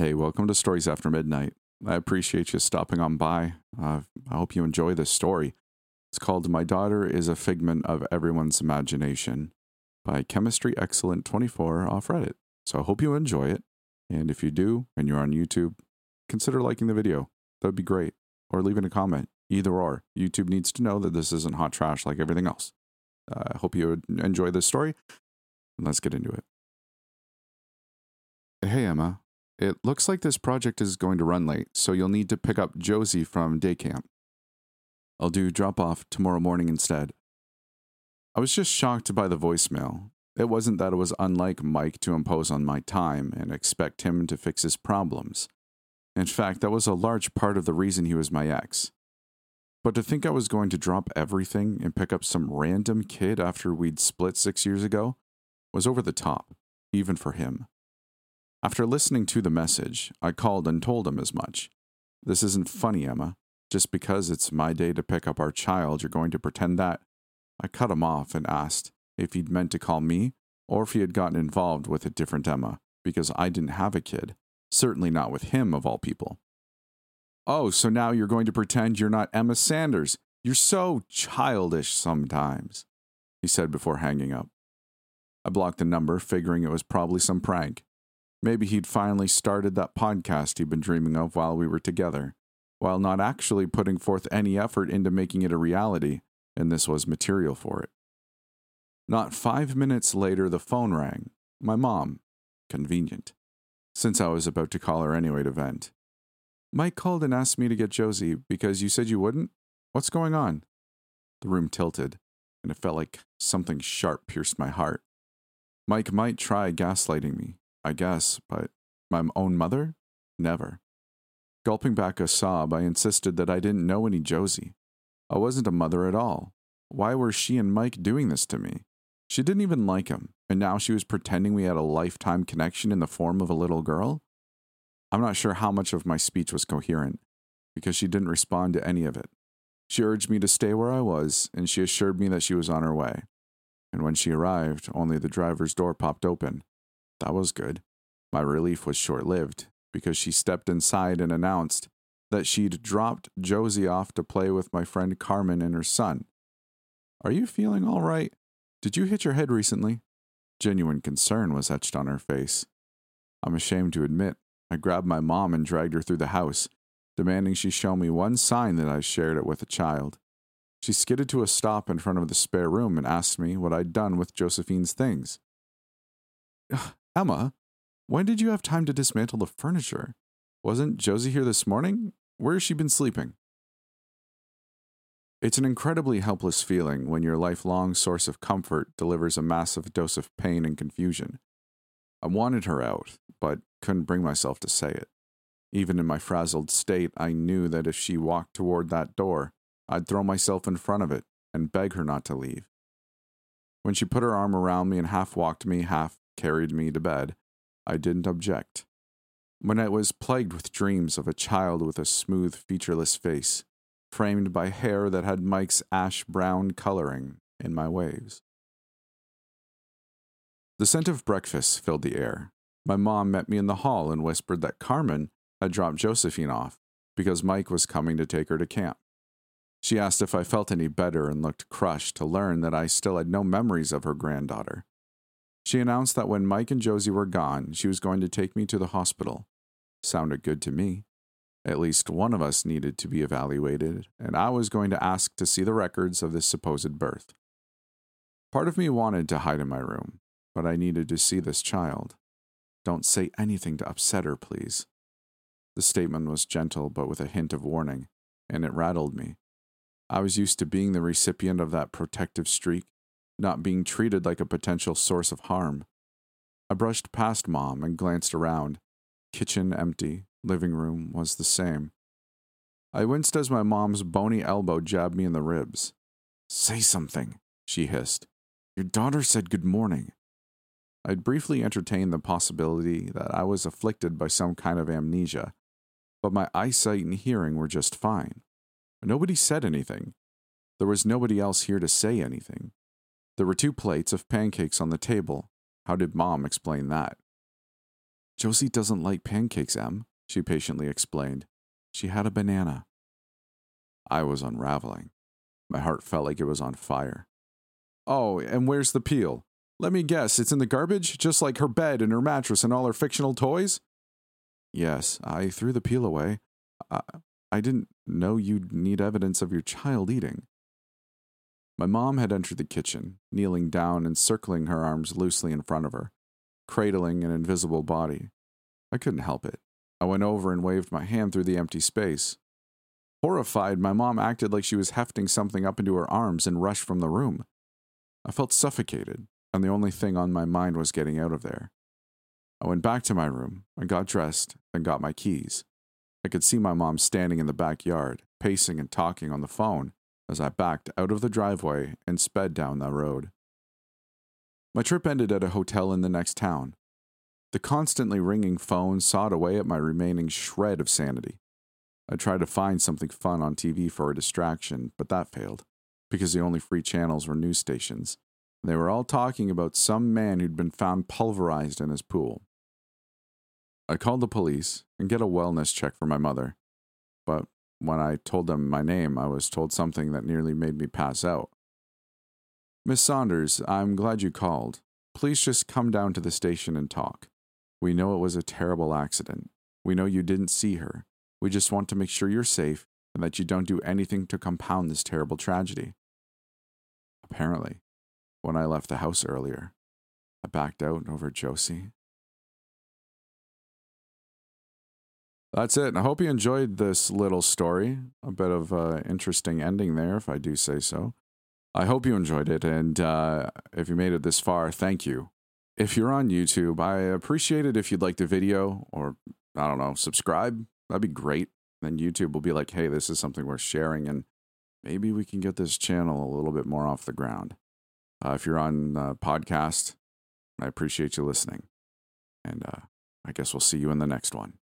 Hey, welcome to Stories After Midnight. I appreciate you stopping on by. Uh, I hope you enjoy this story. It's called My Daughter is a Figment of Everyone's Imagination by Chemistry Excellent 24 off Reddit. So I hope you enjoy it. And if you do, and you're on YouTube, consider liking the video. That would be great. Or leaving a comment. Either or. YouTube needs to know that this isn't hot trash like everything else. Uh, I hope you enjoy this story. Let's get into it. Hey, Emma. It looks like this project is going to run late, so you'll need to pick up Josie from day camp. I'll do drop off tomorrow morning instead. I was just shocked by the voicemail. It wasn't that it was unlike Mike to impose on my time and expect him to fix his problems. In fact, that was a large part of the reason he was my ex. But to think I was going to drop everything and pick up some random kid after we'd split six years ago was over the top, even for him. After listening to the message, I called and told him as much. This isn't funny, Emma. Just because it's my day to pick up our child, you're going to pretend that. I cut him off and asked if he'd meant to call me or if he had gotten involved with a different Emma, because I didn't have a kid. Certainly not with him, of all people. Oh, so now you're going to pretend you're not Emma Sanders. You're so childish sometimes, he said before hanging up. I blocked the number, figuring it was probably some prank. Maybe he'd finally started that podcast he'd been dreaming of while we were together, while not actually putting forth any effort into making it a reality, and this was material for it. Not five minutes later, the phone rang. My mom. Convenient. Since I was about to call her anyway to vent. Mike called and asked me to get Josie because you said you wouldn't? What's going on? The room tilted, and it felt like something sharp pierced my heart. Mike might try gaslighting me, I guess, but my own mother? Never. Gulping back a sob, I insisted that I didn't know any Josie. I wasn't a mother at all. Why were she and Mike doing this to me? She didn't even like him, and now she was pretending we had a lifetime connection in the form of a little girl? I'm not sure how much of my speech was coherent, because she didn't respond to any of it. She urged me to stay where I was, and she assured me that she was on her way. And when she arrived, only the driver's door popped open. That was good. My relief was short lived because she stepped inside and announced that she'd dropped Josie off to play with my friend Carmen and her son. Are you feeling all right? Did you hit your head recently? Genuine concern was etched on her face. I'm ashamed to admit, I grabbed my mom and dragged her through the house, demanding she show me one sign that I shared it with a child. She skidded to a stop in front of the spare room and asked me what I'd done with Josephine's things. Emma, when did you have time to dismantle the furniture? Wasn't Josie here this morning? Where has she been sleeping? It's an incredibly helpless feeling when your lifelong source of comfort delivers a massive dose of pain and confusion. I wanted her out, but couldn't bring myself to say it. Even in my frazzled state, I knew that if she walked toward that door, I'd throw myself in front of it and beg her not to leave. When she put her arm around me and half walked me, half carried me to bed, I didn't object. When I was plagued with dreams of a child with a smooth, featureless face, framed by hair that had Mike's ash brown coloring in my waves. The scent of breakfast filled the air. My mom met me in the hall and whispered that Carmen had dropped Josephine off because Mike was coming to take her to camp. She asked if I felt any better and looked crushed to learn that I still had no memories of her granddaughter. She announced that when Mike and Josie were gone, she was going to take me to the hospital. Sounded good to me. At least one of us needed to be evaluated, and I was going to ask to see the records of this supposed birth. Part of me wanted to hide in my room, but I needed to see this child. Don't say anything to upset her, please. The statement was gentle, but with a hint of warning, and it rattled me. I was used to being the recipient of that protective streak, not being treated like a potential source of harm. I brushed past mom and glanced around. Kitchen empty, living room was the same. I winced as my mom's bony elbow jabbed me in the ribs. Say something, she hissed. Your daughter said good morning. I'd briefly entertained the possibility that I was afflicted by some kind of amnesia, but my eyesight and hearing were just fine. Nobody said anything. There was nobody else here to say anything. There were two plates of pancakes on the table. How did mom explain that? Josie doesn't like pancakes, Em, she patiently explained. She had a banana. I was unraveling. My heart felt like it was on fire. Oh, and where's the peel? Let me guess, it's in the garbage, just like her bed and her mattress and all her fictional toys? Yes, I threw the peel away. I, I didn't know you'd need evidence of your child eating. My mom had entered the kitchen, kneeling down and circling her arms loosely in front of her, cradling an invisible body. I couldn't help it. I went over and waved my hand through the empty space. Horrified, my mom acted like she was hefting something up into her arms and rushed from the room. I felt suffocated, and the only thing on my mind was getting out of there. I went back to my room and got dressed and got my keys. I could see my mom standing in the backyard, pacing and talking on the phone as I backed out of the driveway and sped down the road. My trip ended at a hotel in the next town. The constantly ringing phone sawed away at my remaining shred of sanity. I tried to find something fun on TV for a distraction, but that failed, because the only free channels were news stations. They were all talking about some man who'd been found pulverized in his pool. I called the police and get a wellness check for my mother. When I told them my name, I was told something that nearly made me pass out. Miss Saunders, I'm glad you called. Please just come down to the station and talk. We know it was a terrible accident. We know you didn't see her. We just want to make sure you're safe and that you don't do anything to compound this terrible tragedy. Apparently, when I left the house earlier, I backed out over Josie That's it. I hope you enjoyed this little story. A bit of an interesting ending there, if I do say so. I hope you enjoyed it. And uh, if you made it this far, thank you. If you're on YouTube, I appreciate it if you'd like the video or, I don't know, subscribe. That'd be great. Then YouTube will be like, hey, this is something worth sharing. And maybe we can get this channel a little bit more off the ground. Uh, if you're on uh, podcast, I appreciate you listening. And uh, I guess we'll see you in the next one.